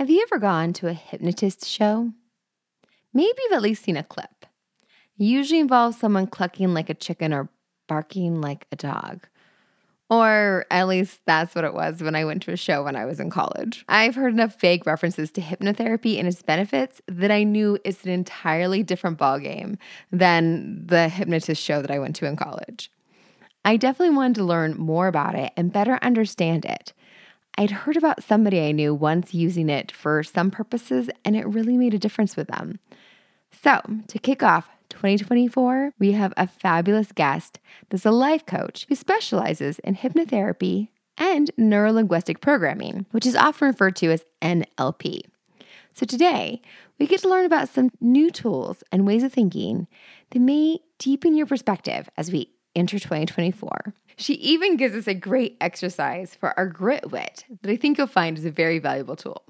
Have you ever gone to a hypnotist show? Maybe you've at least seen a clip. It usually involves someone clucking like a chicken or barking like a dog. Or at least that's what it was when I went to a show when I was in college. I've heard enough vague references to hypnotherapy and its benefits that I knew it's an entirely different ballgame than the hypnotist show that I went to in college. I definitely wanted to learn more about it and better understand it. I'd heard about somebody I knew once using it for some purposes, and it really made a difference with them. So, to kick off 2024, we have a fabulous guest that's a life coach who specializes in hypnotherapy and neurolinguistic programming, which is often referred to as NLP. So, today, we get to learn about some new tools and ways of thinking that may deepen your perspective as we enter 2024. She even gives us a great exercise for our grit wit that I think you'll find is a very valuable tool.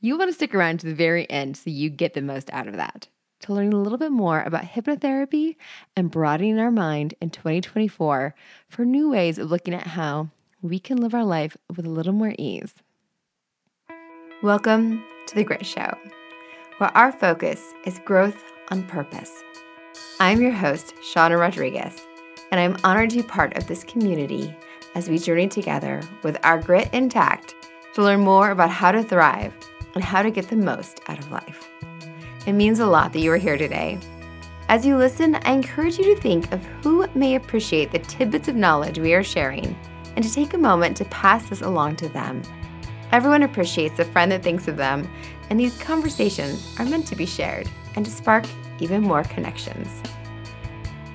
You'll want to stick around to the very end so you get the most out of that. To learn a little bit more about hypnotherapy and broadening our mind in 2024 for new ways of looking at how we can live our life with a little more ease. Welcome to The Grit Show, where our focus is growth on purpose. I'm your host, Shauna Rodriguez and I'm honored to be part of this community as we journey together with our grit intact to learn more about how to thrive and how to get the most out of life. It means a lot that you are here today. As you listen, I encourage you to think of who may appreciate the tidbits of knowledge we are sharing and to take a moment to pass this along to them. Everyone appreciates a friend that thinks of them, and these conversations are meant to be shared and to spark even more connections.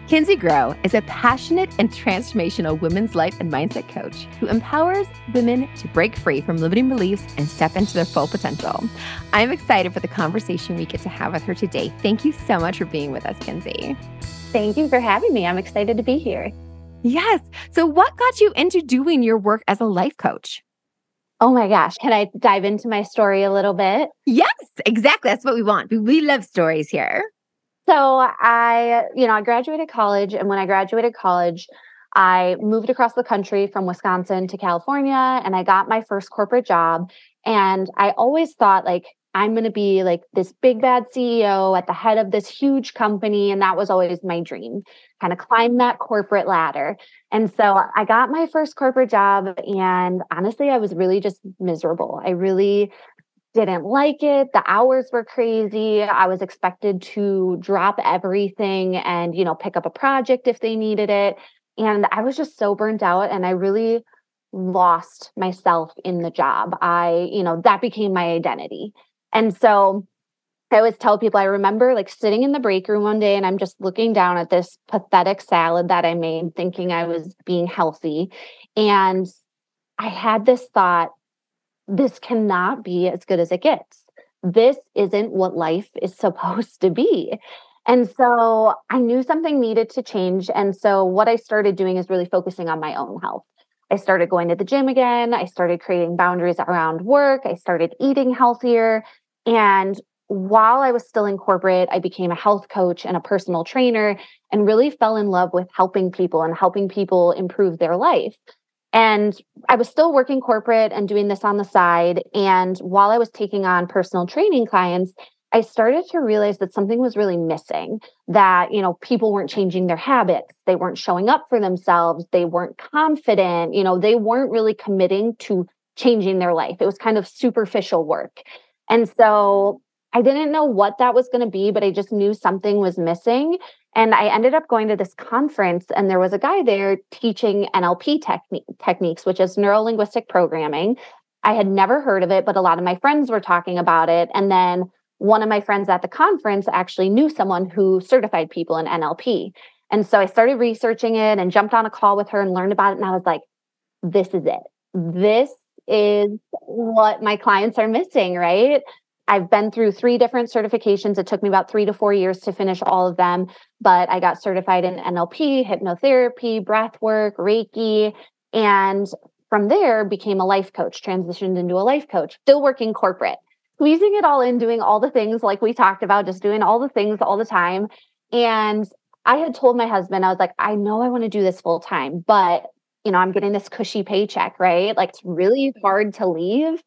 Kenzie Groh is a passionate and transformational women's life and mindset coach who empowers women to break free from limiting beliefs and step into their full potential. I'm excited for the conversation we get to have with her today. Thank you so much for being with us, Kenzie. Thank you for having me. I'm excited to be here. Yes. So, what got you into doing your work as a life coach? Oh my gosh. Can I dive into my story a little bit? Yes, exactly. That's what we want. We love stories here. So I, you know, I graduated college, and when I graduated college, I moved across the country from Wisconsin to California, and I got my first corporate job. And I always thought, like, I'm going to be like this big bad CEO at the head of this huge company. And that was always my dream, kind of climb that corporate ladder. And so I got my first corporate job. And honestly, I was really just miserable. I really didn't like it. The hours were crazy. I was expected to drop everything and, you know, pick up a project if they needed it. And I was just so burnt out and I really lost myself in the job. I, you know, that became my identity. And so I always tell people I remember like sitting in the break room one day and I'm just looking down at this pathetic salad that I made, thinking I was being healthy. And I had this thought this cannot be as good as it gets. This isn't what life is supposed to be. And so I knew something needed to change. And so what I started doing is really focusing on my own health. I started going to the gym again. I started creating boundaries around work. I started eating healthier. And while I was still in corporate, I became a health coach and a personal trainer and really fell in love with helping people and helping people improve their life. And I was still working corporate and doing this on the side. And while I was taking on personal training clients, I started to realize that something was really missing that, you know, people weren't changing their habits. They weren't showing up for themselves. They weren't confident. You know, they weren't really committing to changing their life. It was kind of superficial work. And so I didn't know what that was going to be, but I just knew something was missing. And I ended up going to this conference, and there was a guy there teaching NLP techni- techniques, which is neuro linguistic programming. I had never heard of it, but a lot of my friends were talking about it. And then one of my friends at the conference actually knew someone who certified people in NLP. And so I started researching it and jumped on a call with her and learned about it. And I was like, this is it. This is what my clients are missing, right? I've been through three different certifications. It took me about three to four years to finish all of them, but I got certified in NLP, hypnotherapy, breath work, Reiki, and from there became a life coach, transitioned into a life coach, still working corporate, squeezing it all in, doing all the things like we talked about, just doing all the things all the time. And I had told my husband, I was like, I know I want to do this full time, but you know, I'm getting this cushy paycheck, right? Like it's really hard to leave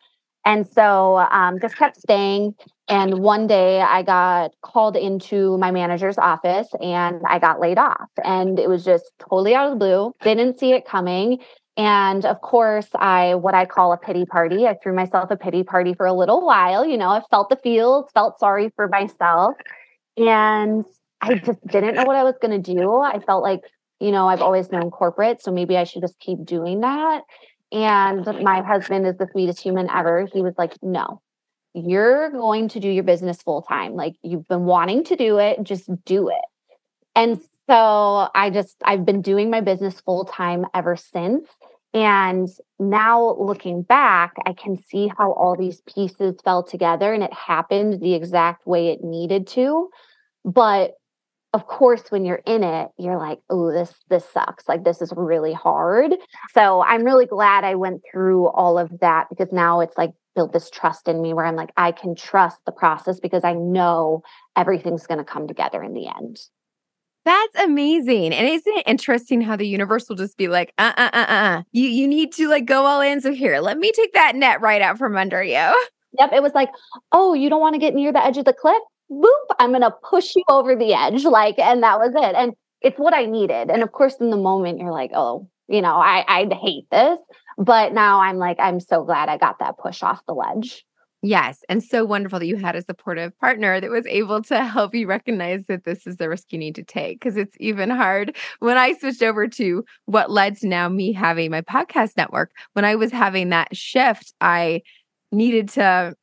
And so um, just kept staying. And one day I got called into my manager's office and I got laid off. And it was just totally out of the blue. Didn't see it coming. And of course, I what I call a pity party. I threw myself a pity party for a little while. You know, I felt the feels, felt sorry for myself. And I just didn't know what I was going to do. I felt like, you know, I've always known corporate, so maybe I should just keep doing that. And my husband is the sweetest human ever. He was like, no, you're going to do your business full time. Like you've been wanting to do it, just do it. And so I just, I've been doing my business full time ever since. And now looking back, I can see how all these pieces fell together and it happened the exact way it needed to. But of course when you're in it you're like oh this this sucks like this is really hard so i'm really glad i went through all of that because now it's like built this trust in me where i'm like i can trust the process because i know everything's going to come together in the end that's amazing. And isn't it interesting how the universe will just be like, uh uh uh uh, you, you need to like go all in. So here, let me take that net right out from under you. Yep. It was like, oh, you don't want to get near the edge of the cliff? Boop, I'm going to push you over the edge. Like, and that was it. And it's what I needed. And of course, in the moment, you're like, oh, you know, I, I hate this. But now I'm like, I'm so glad I got that push off the ledge. Yes. And so wonderful that you had a supportive partner that was able to help you recognize that this is the risk you need to take. Cause it's even hard. When I switched over to what led to now me having my podcast network, when I was having that shift, I needed to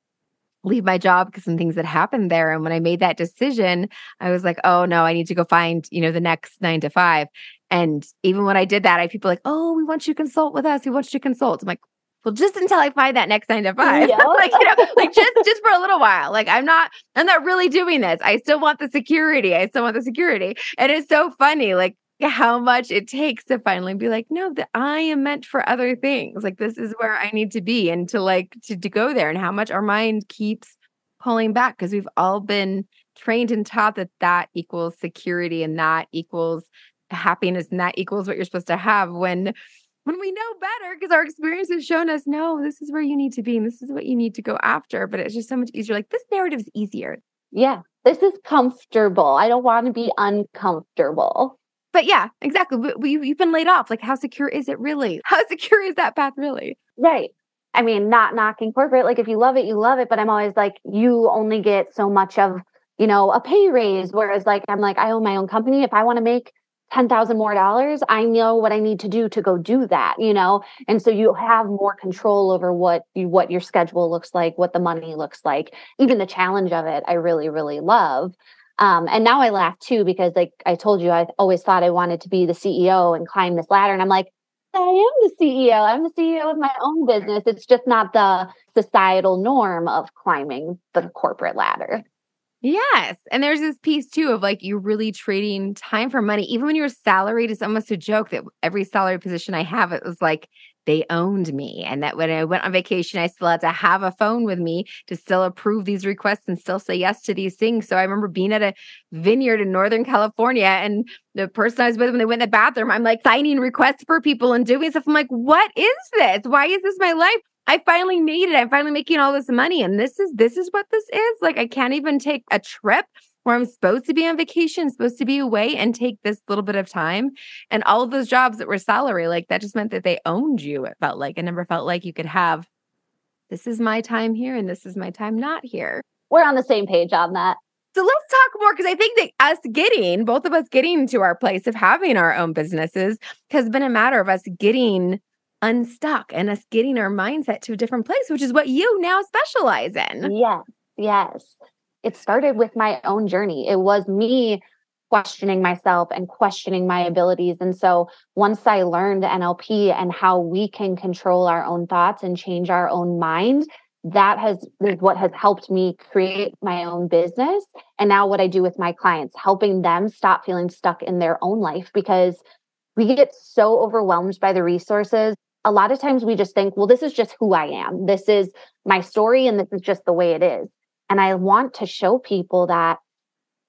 leave my job because some things that happened there. And when I made that decision, I was like, oh no, I need to go find, you know, the next nine to five. And even when I did that, I people like, oh, we want you to consult with us. We want you to consult. I'm like, well, just until I find that next nine to five. Yeah. like, you know, like just just for a little while. Like I'm not, I'm not really doing this. I still want the security. I still want the security. And it's so funny. Like how much it takes to finally be like, no, that I am meant for other things. Like this is where I need to be and to like to, to go there and how much our mind keeps pulling back because we've all been trained and taught that that equals security and that equals happiness and that equals what you're supposed to have when when we know better because our experience has shown us no this is where you need to be and this is what you need to go after but it's just so much easier like this narrative is easier yeah this is comfortable i don't want to be uncomfortable but yeah, exactly. We, you've been laid off. Like, how secure is it really? How secure is that path really? Right. I mean, not knocking corporate. Like, if you love it, you love it. But I'm always like, you only get so much of, you know, a pay raise. Whereas, like, I'm like, I own my own company. If I want to make ten thousand more dollars, I know what I need to do to go do that. You know, and so you have more control over what you what your schedule looks like, what the money looks like, even the challenge of it. I really, really love. Um, and now I laugh too because, like I told you, I always thought I wanted to be the CEO and climb this ladder. And I'm like, I am the CEO. I'm the CEO of my own business. It's just not the societal norm of climbing the corporate ladder. Yes. And there's this piece too of like you're really trading time for money. Even when you're salaried, it's almost a joke that every salary position I have, it was like they owned me. And that when I went on vacation, I still had to have a phone with me to still approve these requests and still say yes to these things. So I remember being at a vineyard in Northern California and the person I was with when they went in the bathroom, I'm like signing requests for people and doing stuff. I'm like, what is this? Why is this my life? I finally made it. I'm finally making all this money. And this is this is what this is. Like I can't even take a trip where I'm supposed to be on vacation, supposed to be away and take this little bit of time. And all of those jobs that were salary, like that just meant that they owned you. It felt like it never felt like you could have this is my time here and this is my time not here. We're on the same page on that. So let's talk more because I think that us getting, both of us getting to our place of having our own businesses has been a matter of us getting unstuck and us getting our mindset to a different place, which is what you now specialize in. Yes, yes it started with my own journey. It was me questioning myself and questioning my abilities. And so once I learned NLP and how we can control our own thoughts and change our own mind, that has is what has helped me create my own business. And now what I do with my clients, helping them stop feeling stuck in their own life because we get so overwhelmed by the resources. A lot of times we just think, well, this is just who I am. This is my story and this is just the way it is. And I want to show people that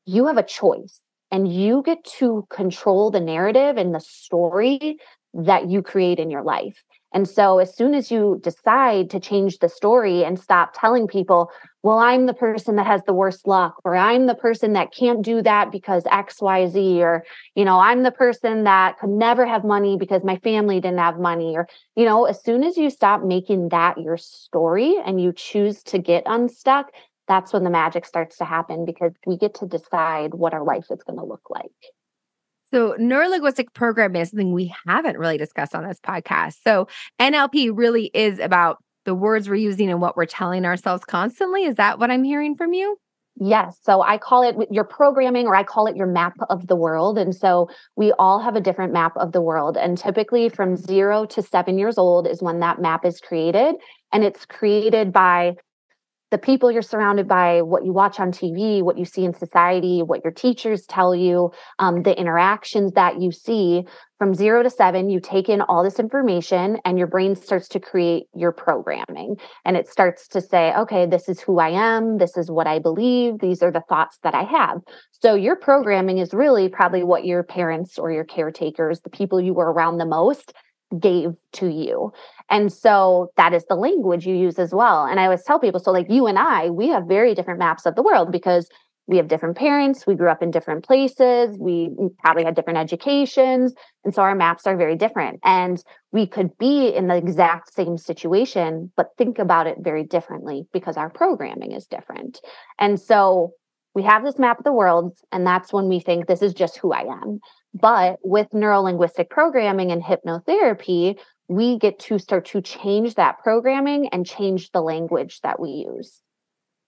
you have a choice and you get to control the narrative and the story that you create in your life. And so, as soon as you decide to change the story and stop telling people, well, I'm the person that has the worst luck, or I'm the person that can't do that because XYZ, or, you know, I'm the person that could never have money because my family didn't have money, or, you know, as soon as you stop making that your story and you choose to get unstuck, that's when the magic starts to happen because we get to decide what our life is going to look like. So, neurolinguistic programming is something we haven't really discussed on this podcast. So, NLP really is about the words we're using and what we're telling ourselves constantly. Is that what I'm hearing from you? Yes. So I call it your programming, or I call it your map of the world. And so we all have a different map of the world. And typically from zero to seven years old is when that map is created. And it's created by the people you're surrounded by, what you watch on TV, what you see in society, what your teachers tell you, um, the interactions that you see. From zero to seven, you take in all this information and your brain starts to create your programming. And it starts to say, okay, this is who I am. This is what I believe. These are the thoughts that I have. So your programming is really probably what your parents or your caretakers, the people you were around the most, gave to you. And so that is the language you use as well. And I always tell people so, like you and I, we have very different maps of the world because we have different parents, we grew up in different places, we probably had different educations. And so our maps are very different. And we could be in the exact same situation, but think about it very differently because our programming is different. And so we have this map of the world, and that's when we think this is just who I am. But with neurolinguistic programming and hypnotherapy, we get to start to change that programming and change the language that we use.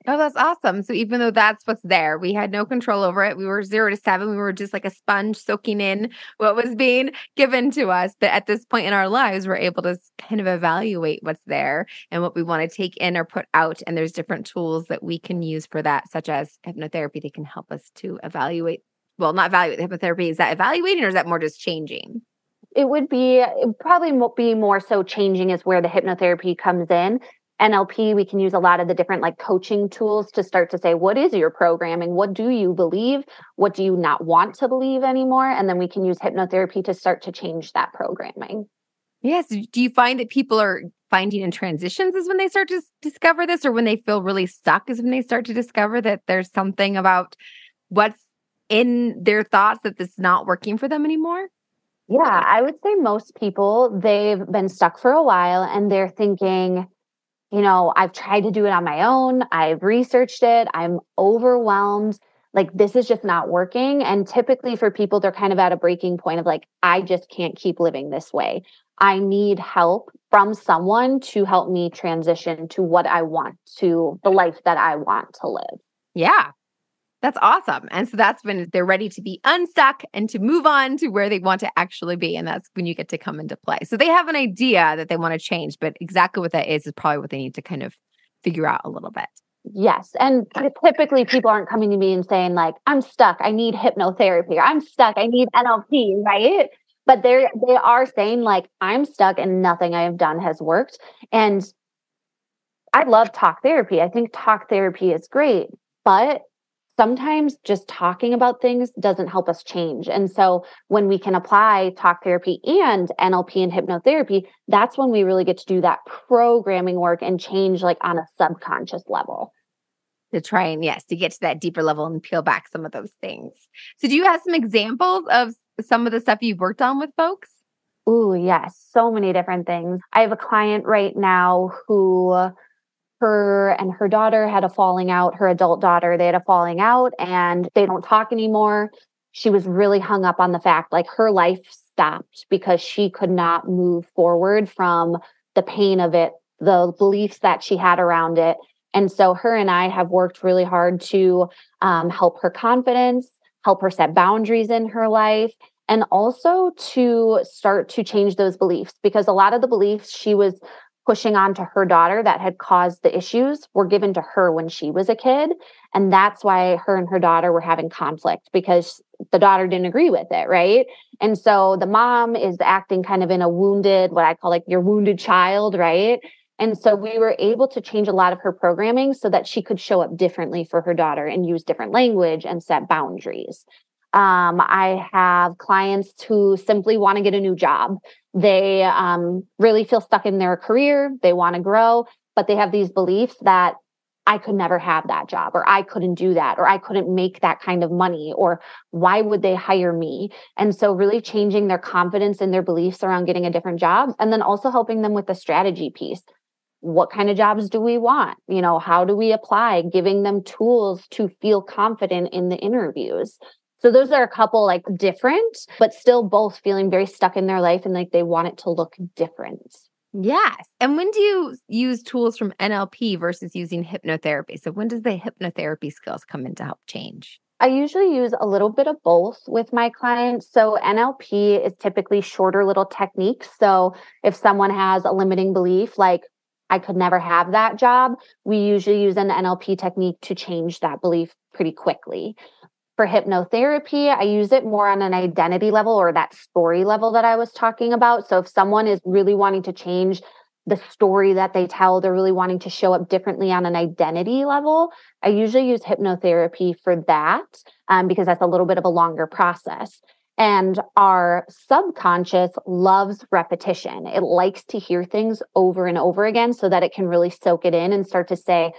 Oh, that's awesome. So even though that's what's there, we had no control over it. We were zero to seven. We were just like a sponge soaking in what was being given to us. But at this point in our lives, we're able to kind of evaluate what's there and what we want to take in or put out. And there's different tools that we can use for that, such as hypnotherapy that can help us to evaluate. Well, not evaluate hypnotherapy. Is that evaluating or is that more just changing? It would be it probably be more so changing is where the hypnotherapy comes in NLP, we can use a lot of the different like coaching tools to start to say, what is your programming? What do you believe? What do you not want to believe anymore? And then we can use hypnotherapy to start to change that programming. Yes. Do you find that people are finding in transitions is when they start to discover this, or when they feel really stuck is when they start to discover that there's something about what's in their thoughts that this not working for them anymore? Yeah, I would say most people, they've been stuck for a while and they're thinking, you know, I've tried to do it on my own, I've researched it, I'm overwhelmed. Like, this is just not working. And typically, for people, they're kind of at a breaking point of like, I just can't keep living this way. I need help from someone to help me transition to what I want, to the life that I want to live. Yeah. That's awesome. And so that's when they're ready to be unstuck and to move on to where they want to actually be. And that's when you get to come into play. So they have an idea that they want to change, but exactly what that is is probably what they need to kind of figure out a little bit. Yes. And typically people aren't coming to me and saying, like, I'm stuck. I need hypnotherapy. I'm stuck. I need NLP, right? But they're they are saying, like, I'm stuck and nothing I have done has worked. And I love talk therapy. I think talk therapy is great, but sometimes just talking about things doesn't help us change. And so when we can apply talk therapy and NLP and hypnotherapy, that's when we really get to do that programming work and change like on a subconscious level. To try and yes, to get to that deeper level and peel back some of those things. So do you have some examples of some of the stuff you've worked on with folks? Oh, yes, so many different things. I have a client right now who her and her daughter had a falling out, her adult daughter, they had a falling out and they don't talk anymore. She was really hung up on the fact like her life stopped because she could not move forward from the pain of it, the beliefs that she had around it. And so her and I have worked really hard to um, help her confidence, help her set boundaries in her life, and also to start to change those beliefs because a lot of the beliefs she was pushing on to her daughter that had caused the issues were given to her when she was a kid. And that's why her and her daughter were having conflict because the daughter didn't agree with it. Right. And so the mom is acting kind of in a wounded, what I call like your wounded child. Right. And so we were able to change a lot of her programming so that she could show up differently for her daughter and use different language and set boundaries. Um, I have clients who simply want to get a new job. They um, really feel stuck in their career. They want to grow, but they have these beliefs that I could never have that job, or I couldn't do that, or I couldn't make that kind of money, or why would they hire me? And so, really changing their confidence and their beliefs around getting a different job, and then also helping them with the strategy piece. What kind of jobs do we want? You know, how do we apply? Giving them tools to feel confident in the interviews. So those are a couple like different, but still both feeling very stuck in their life and like they want it to look different. Yes. And when do you use tools from NLP versus using hypnotherapy? So when does the hypnotherapy skills come in to help change? I usually use a little bit of both with my clients. So NLP is typically shorter little techniques. So if someone has a limiting belief like I could never have that job, we usually use an NLP technique to change that belief pretty quickly for hypnotherapy, I use it more on an identity level or that story level that I was talking about. So if someone is really wanting to change the story that they tell, they're really wanting to show up differently on an identity level, I usually use hypnotherapy for that um, because that's a little bit of a longer process. And our subconscious loves repetition. It likes to hear things over and over again so that it can really soak it in and start to say,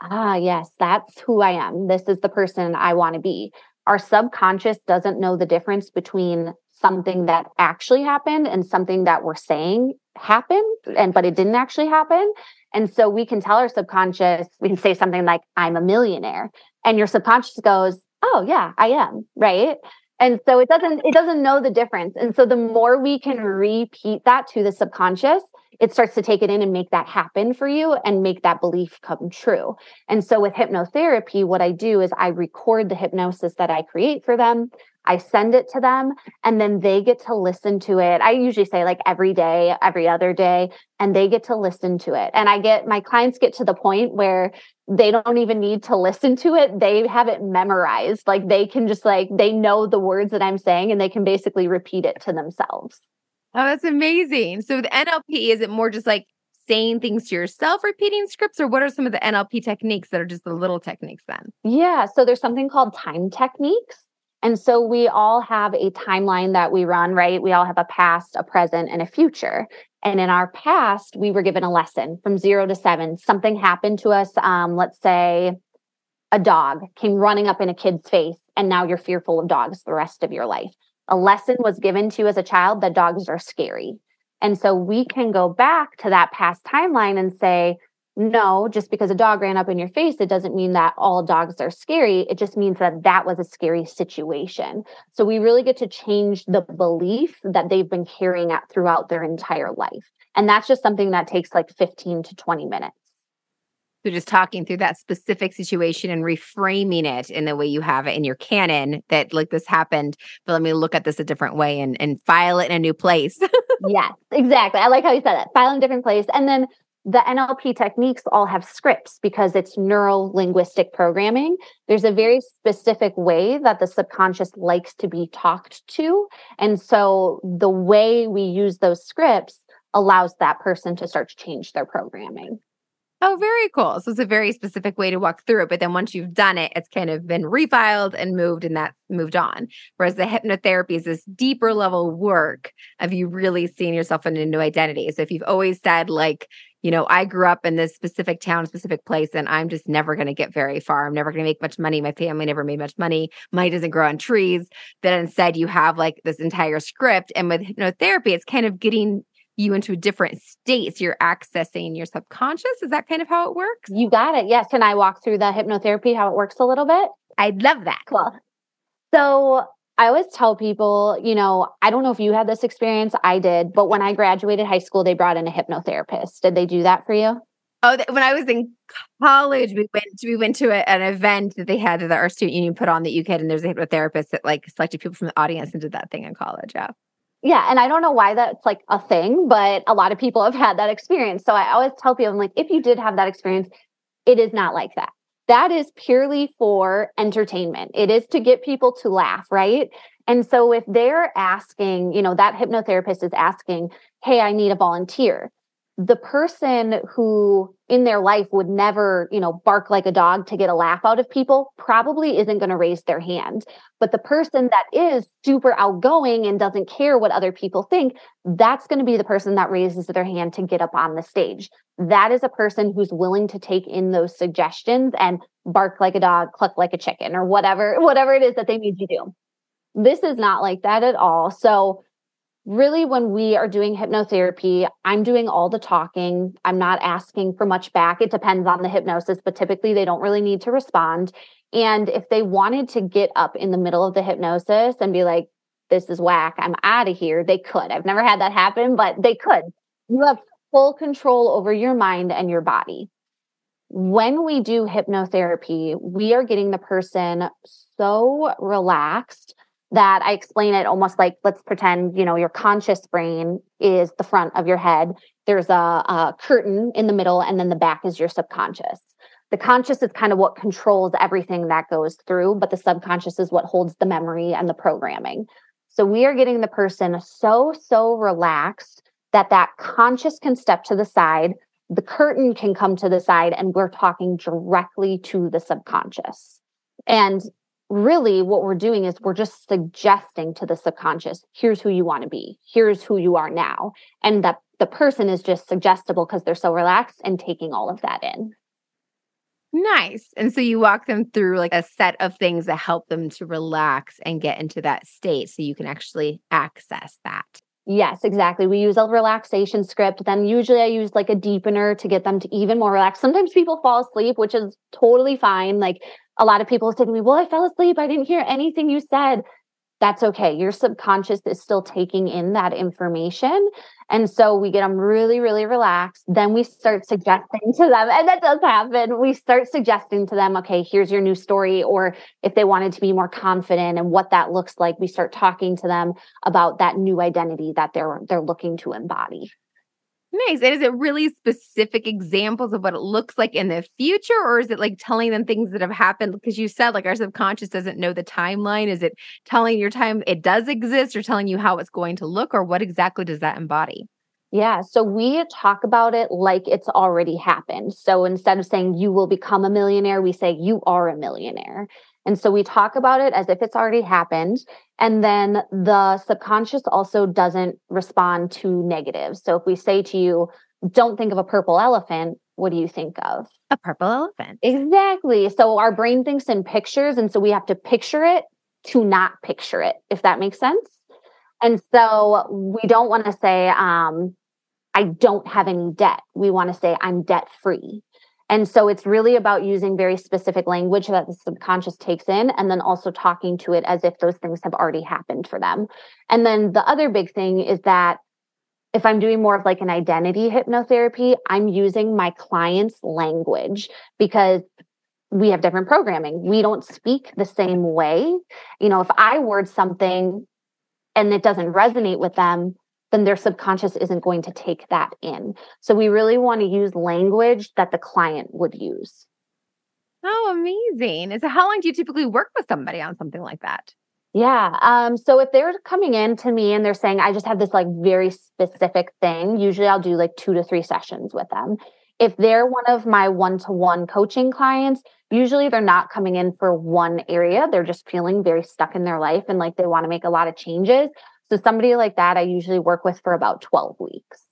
ah, yes, that's who I am. This is the person I want to be. Our subconscious doesn't know the difference between something that actually happened and something that we're saying happened and but it didn't actually happen. And so we can tell our subconscious, we can say something like, I'm a millionaire. And your subconscious goes, Oh yeah, I am. Right. And so it doesn't, it doesn't know the difference. And so the more we can repeat that to the subconscious, it starts to take it in and make that happen for you and make that belief come true. And so with hypnotherapy, what I do is I record the hypnosis that I create for them. I send it to them and then they get to listen to it. I usually say like every day, every other day, and they get to listen to it. And I get my clients get to the point where they don't even need to listen to it. They have it memorized. Like they can just like, they know the words that I'm saying and they can basically repeat it to themselves. Oh, that's amazing. So the NLP, is it more just like saying things to yourself, repeating scripts, or what are some of the NLP techniques that are just the little techniques then? Yeah. So there's something called time techniques. And so we all have a timeline that we run, right? We all have a past, a present, and a future. And in our past, we were given a lesson from zero to seven. Something happened to us. Um, let's say a dog came running up in a kid's face, and now you're fearful of dogs the rest of your life a lesson was given to you as a child that dogs are scary. And so we can go back to that past timeline and say, no, just because a dog ran up in your face, it doesn't mean that all dogs are scary. It just means that that was a scary situation. So we really get to change the belief that they've been carrying out throughout their entire life. And that's just something that takes like 15 to 20 minutes. So just talking through that specific situation and reframing it in the way you have it in your canon that like this happened, but let me look at this a different way and and file it in a new place. yes, exactly. I like how you said that. File in a different place. And then the NLP techniques all have scripts because it's neural linguistic programming. There's a very specific way that the subconscious likes to be talked to. And so the way we use those scripts allows that person to start to change their programming. Oh, very cool. So it's a very specific way to walk through it. But then once you've done it, it's kind of been refiled and moved and that's moved on. Whereas the hypnotherapy is this deeper level work of you really seeing yourself in a new identity. So if you've always said, like, you know, I grew up in this specific town, specific place, and I'm just never going to get very far. I'm never going to make much money. My family never made much money. Money doesn't grow on trees. Then instead, you have like this entire script. And with hypnotherapy, it's kind of getting you into a different state. So you're accessing your subconscious. Is that kind of how it works? You got it. Yes. Can I walk through the hypnotherapy, how it works a little bit? I'd love that. Cool. So I always tell people, you know, I don't know if you had this experience. I did, but when I graduated high school, they brought in a hypnotherapist. Did they do that for you? Oh, when I was in college, we went we went to a, an event that they had that our student union put on that you could, and there's a hypnotherapist that like selected people from the audience and did that thing in college. Yeah. Yeah. And I don't know why that's like a thing, but a lot of people have had that experience. So I always tell people, I'm like, if you did have that experience, it is not like that. That is purely for entertainment. It is to get people to laugh, right? And so if they're asking, you know, that hypnotherapist is asking, hey, I need a volunteer. The person who in their life would never, you know, bark like a dog to get a laugh out of people probably isn't going to raise their hand. But the person that is super outgoing and doesn't care what other people think, that's going to be the person that raises their hand to get up on the stage. That is a person who's willing to take in those suggestions and bark like a dog, cluck like a chicken or whatever whatever it is that they need to do. This is not like that at all. So really when we are doing hypnotherapy i'm doing all the talking. I'm not asking for much back. It depends on the hypnosis but typically they don't really need to respond. And if they wanted to get up in the middle of the hypnosis and be like this is whack. I'm out of here they could. I've never had that happen but they could. You have full control over your mind and your body. When we do hypnotherapy we are getting the person so relaxed that I explain it almost like let's pretend, you know, your conscious brain is the front of your head. There's a, a, curtain in the middle, and then the back is your subconscious. The conscious is kind of what controls everything that goes through, but the subconscious is what holds the memory and the programming. So we are getting the person so, so relaxed that that conscious can step to the side, the curtain can come to the side, and we're talking directly to the subconscious. And really what we're doing is we're just suggesting to the subconscious here's who you want to be. Here's who you are now. And that the person is just suggestible because they're so relaxed and taking all of that in. Nice. And so you walk them through like a set of things that help them to relax and get into that state so you can actually access that Yes, exactly. We use a relaxation script. Then usually I use like a deepener to get them to even more relaxed. Sometimes people fall asleep, which is totally fine. Like a lot of people say to me, Well, I fell asleep. I didn't hear anything you said. That's okay. Your subconscious is still taking in that information. And so we get them really, really relaxed. Then we start suggesting to them, and that does happen. We start suggesting to them, okay, here's your new story. Or if they wanted to be more confident and what that looks like, we start talking to them about that new identity that they're they're looking to embody. Nice. And is it really specific examples of what it looks like in the future, or is it like telling them things that have happened? Because you said like our subconscious doesn't know the timeline. Is it telling your time it does exist, or telling you how it's going to look, or what exactly does that embody? Yeah. So we talk about it like it's already happened. So instead of saying you will become a millionaire, we say you are a millionaire. And so we talk about it as if it's already happened. And then the subconscious also doesn't respond to negatives. So if we say to you, don't think of a purple elephant, what do you think of? A purple elephant. Exactly. So our brain thinks in pictures. And so we have to picture it to not picture it, if that makes sense. And so we don't want to say, um, I don't have any debt. We want to say, I'm debt free. And so it's really about using very specific language that the subconscious takes in and then also talking to it as if those things have already happened for them. And then the other big thing is that if I'm doing more of like an identity hypnotherapy, I'm using my client's language because we have different programming. We don't speak the same way. You know, if I word something and it doesn't resonate with them, then their subconscious isn't going to take that in. So we really want to use language that the client would use. Oh, amazing. And so how long do you typically work with somebody on something like that? Yeah. Um, so if they're coming in to me and they're saying, I just have this like very specific thing, usually I'll do like two to three sessions with them. If they're one of my one to one coaching clients, usually they're not coming in for one area. They're just feeling very stuck in their life and like they want to make a lot of changes. So somebody like that, I usually work with for about 12 weeks.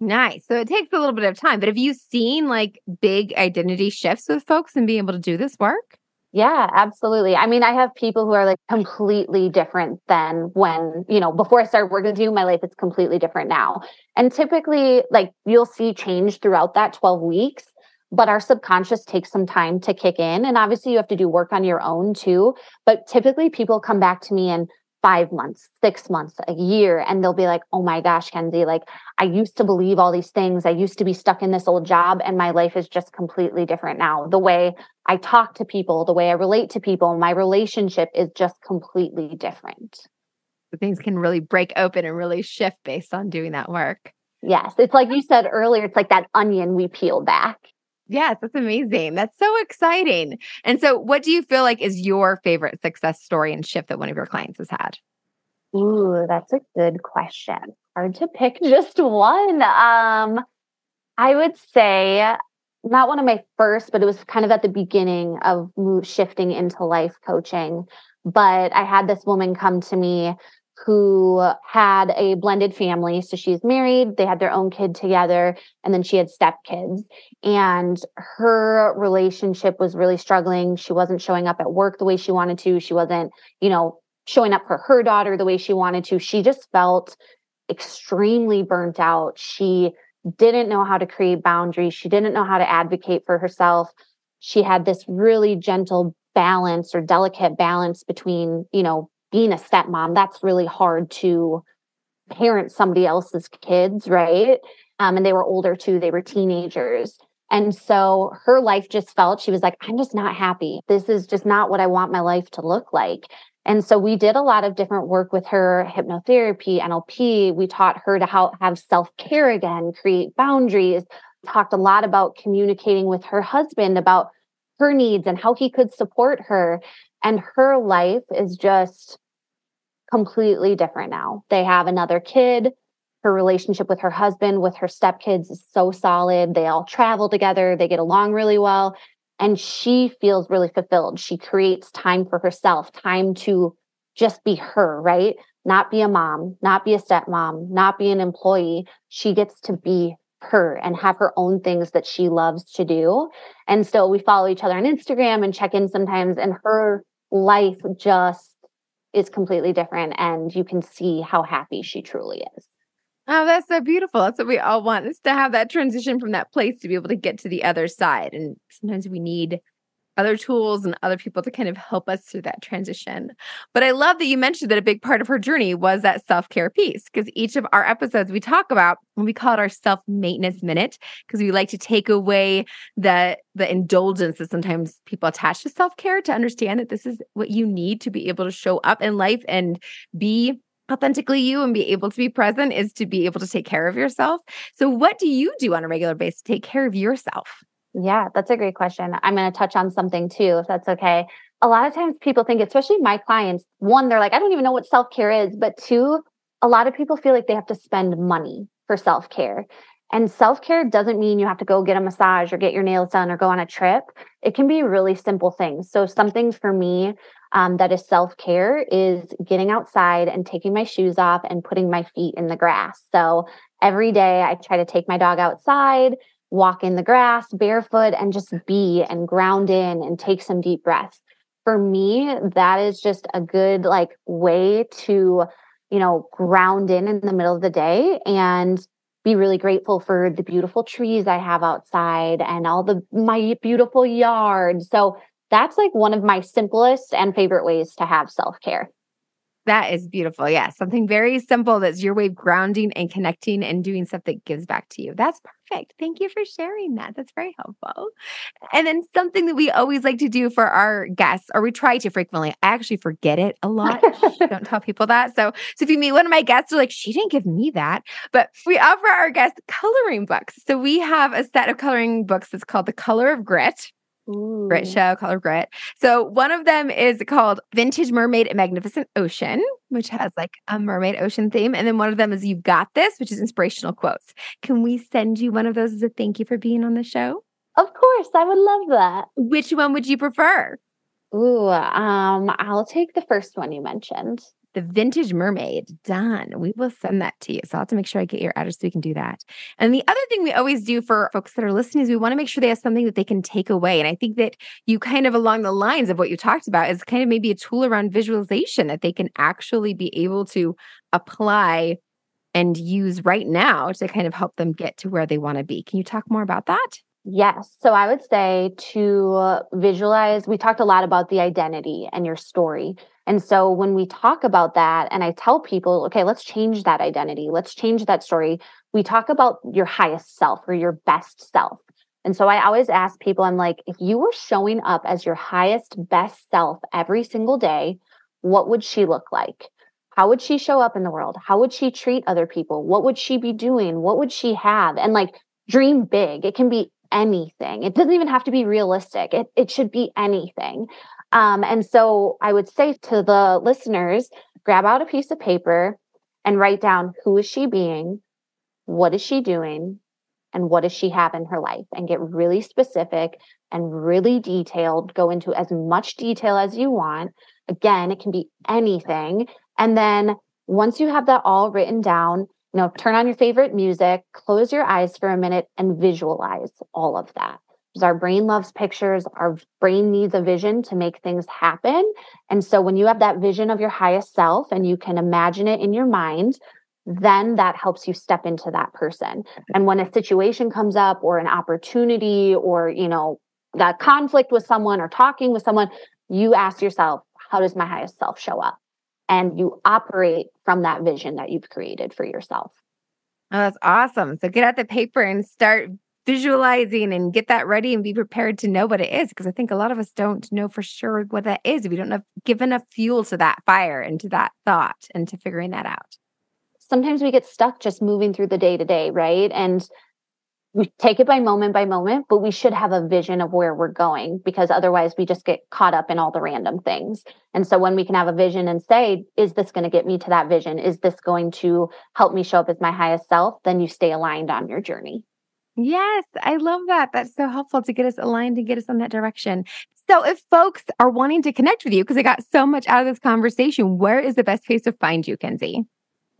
Nice. So it takes a little bit of time, but have you seen like big identity shifts with folks and being able to do this work? Yeah, absolutely. I mean, I have people who are like completely different than when, you know, before I started working with you, my life is completely different now. And typically, like, you'll see change throughout that 12 weeks, but our subconscious takes some time to kick in. And obviously, you have to do work on your own too. But typically, people come back to me and five months, six months, a year, and they'll be like, oh my gosh, Kenzie, like I used to believe all these things. I used to be stuck in this old job, and my life is just completely different now. The way I talk to people, the way I relate to people, my relationship is just completely different. Things can really break open and really shift based on doing that work. Yes. It's like you said earlier, it's like that onion we peel back. Yes, that's amazing. That's so exciting. And so, what do you feel like is your favorite success story and shift that one of your clients has had? Ooh, that's a good question. Hard to pick just one. Um, I would say not one of my first, but it was kind of at the beginning of shifting into life coaching. But I had this woman come to me who had a blended family. So she's married, they had their own kid together, and then she had stepkids. And her relationship was really struggling. She wasn't showing up at work the way she wanted to. She wasn't, you know, showing up for her daughter the way she wanted to. She just felt extremely burnt out. She didn't know how to create boundaries. She didn't know how to advocate for herself. She had this really gentle balance or delicate balance between, you know, being a stepmom. That's really hard to parent somebody else's kids, right? Um, and they were older too, they were teenagers. And so her life just felt, she was like, I'm just not happy. This is just not what I want my life to look like. And so we did a lot of different work with her hypnotherapy, NLP. We taught her to how, have self care again, create boundaries, talked a lot about communicating with her husband about her needs and how he could support her. And her life is just completely different now. They have another kid. Her relationship with her husband, with her stepkids is so solid. They all travel together, they get along really well and she feels really fulfilled. She creates time for herself, time to just be her, right? Not be a mom, not be a stepmom, not be an employee. She gets to be her and have her own things that she loves to do. And still, we follow each other on Instagram and check in sometimes, and her life just is completely different. And you can see how happy she truly is. Oh, that's so beautiful. That's what we all want is to have that transition from that place to be able to get to the other side. And sometimes we need other tools and other people to kind of help us through that transition. But I love that you mentioned that a big part of her journey was that self care piece because each of our episodes we talk about, when we call it our self maintenance minute, because we like to take away the the indulgence that sometimes people attach to self care to understand that this is what you need to be able to show up in life and be authentically you and be able to be present is to be able to take care of yourself. So, what do you do on a regular basis to take care of yourself? Yeah, that's a great question. I'm going to touch on something too, if that's okay. A lot of times people think, especially my clients, one, they're like, I don't even know what self care is. But two, a lot of people feel like they have to spend money for self care. And self care doesn't mean you have to go get a massage or get your nails done or go on a trip. It can be really simple things. So, something for me um, that is self care is getting outside and taking my shoes off and putting my feet in the grass. So, every day I try to take my dog outside, walk in the grass barefoot, and just be and ground in and take some deep breaths. For me, that is just a good like way to, you know, ground in in the middle of the day and be really grateful for the beautiful trees I have outside and all the my beautiful yard. So that's like one of my simplest and favorite ways to have self-care. That is beautiful. Yeah. Something very simple that's your way of grounding and connecting and doing stuff that gives back to you. That's perfect. Thank you for sharing that. That's very helpful. And then something that we always like to do for our guests, or we try to frequently, I actually forget it a lot. Don't tell people that. So, so if you meet one of my guests, they're like, she didn't give me that. But we offer our guests coloring books. So we have a set of coloring books that's called The Color of Grit. Ooh. Grit Show, Color Grit. So one of them is called Vintage Mermaid and Magnificent Ocean, which has like a mermaid ocean theme. And then one of them is You've Got This, which is inspirational quotes. Can we send you one of those as a thank you for being on the show? Of course, I would love that. Which one would you prefer? Ooh, um, I'll take the first one you mentioned the vintage mermaid done. We will send that to you. So i'll have to make sure i get your address so we can do that. And the other thing we always do for folks that are listening is we want to make sure they have something that they can take away. And i think that you kind of along the lines of what you talked about is kind of maybe a tool around visualization that they can actually be able to apply and use right now to kind of help them get to where they want to be. Can you talk more about that? Yes. So I would say to visualize, we talked a lot about the identity and your story. And so when we talk about that, and I tell people, okay, let's change that identity, let's change that story, we talk about your highest self or your best self. And so I always ask people, I'm like, if you were showing up as your highest, best self every single day, what would she look like? How would she show up in the world? How would she treat other people? What would she be doing? What would she have? And like, dream big. It can be anything. It doesn't even have to be realistic. It, it should be anything. Um, and so I would say to the listeners, grab out a piece of paper and write down who is she being? What is she doing? and what does she have in her life and get really specific and really detailed go into as much detail as you want again it can be anything and then once you have that all written down you know turn on your favorite music close your eyes for a minute and visualize all of that our brain loves pictures our brain needs a vision to make things happen. And so when you have that vision of your highest self and you can imagine it in your mind then that helps you step into that person. And when a situation comes up or an opportunity or you know that conflict with someone or talking with someone you ask yourself how does my highest self show up? And you operate from that vision that you've created for yourself. Oh that's awesome. So get out the paper and start visualizing and get that ready and be prepared to know what it is because i think a lot of us don't know for sure what that is you don't have give enough fuel to that fire and to that thought and to figuring that out sometimes we get stuck just moving through the day to day, right? And we take it by moment by moment, but we should have a vision of where we're going because otherwise we just get caught up in all the random things. And so when we can have a vision and say, is this going to get me to that vision? Is this going to help me show up as my highest self? Then you stay aligned on your journey. Yes, I love that. That's so helpful to get us aligned and get us on that direction. So, if folks are wanting to connect with you because I got so much out of this conversation, where is the best place to find you, Kenzie?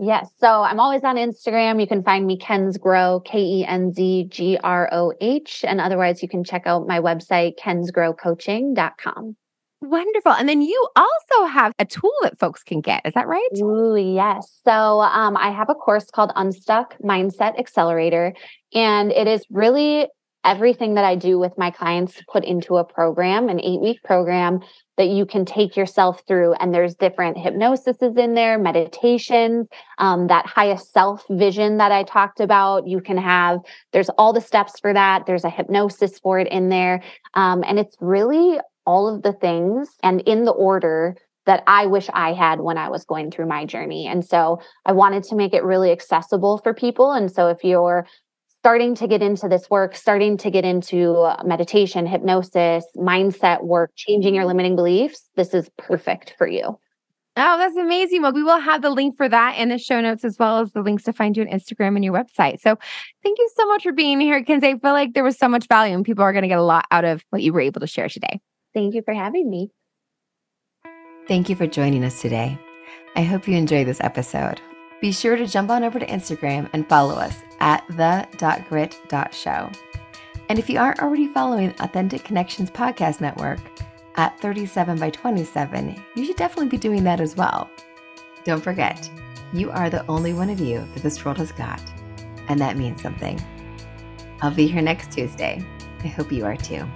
Yes. So I'm always on Instagram. You can find me Kenz Groh, K E N Z G R O H. And otherwise, you can check out my website, kenzgrohcoaching.com. Wonderful. And then you also have a tool that folks can get. Is that right? Ooh, yes. So um, I have a course called Unstuck Mindset Accelerator, and it is really everything that I do with my clients put into a program, an eight week program that you can take yourself through. And there's different hypnosises in there, meditations, um, that highest self vision that I talked about. You can have, there's all the steps for that. There's a hypnosis for it in there. Um, and it's really all of the things and in the order that I wish I had when I was going through my journey. And so I wanted to make it really accessible for people. And so if you're starting to get into this work, starting to get into uh, meditation, hypnosis, mindset work, changing your limiting beliefs, this is perfect for you. Oh, that's amazing. Well, we will have the link for that in the show notes as well as the links to find you on Instagram and your website. So thank you so much for being here, Kenzie. I feel like there was so much value and people are going to get a lot out of what you were able to share today. Thank you for having me. Thank you for joining us today. I hope you enjoyed this episode. Be sure to jump on over to Instagram and follow us at the.grit.show. And if you aren't already following Authentic Connections Podcast Network at 37 by 27, you should definitely be doing that as well. Don't forget, you are the only one of you that this world has got, and that means something. I'll be here next Tuesday. I hope you are too.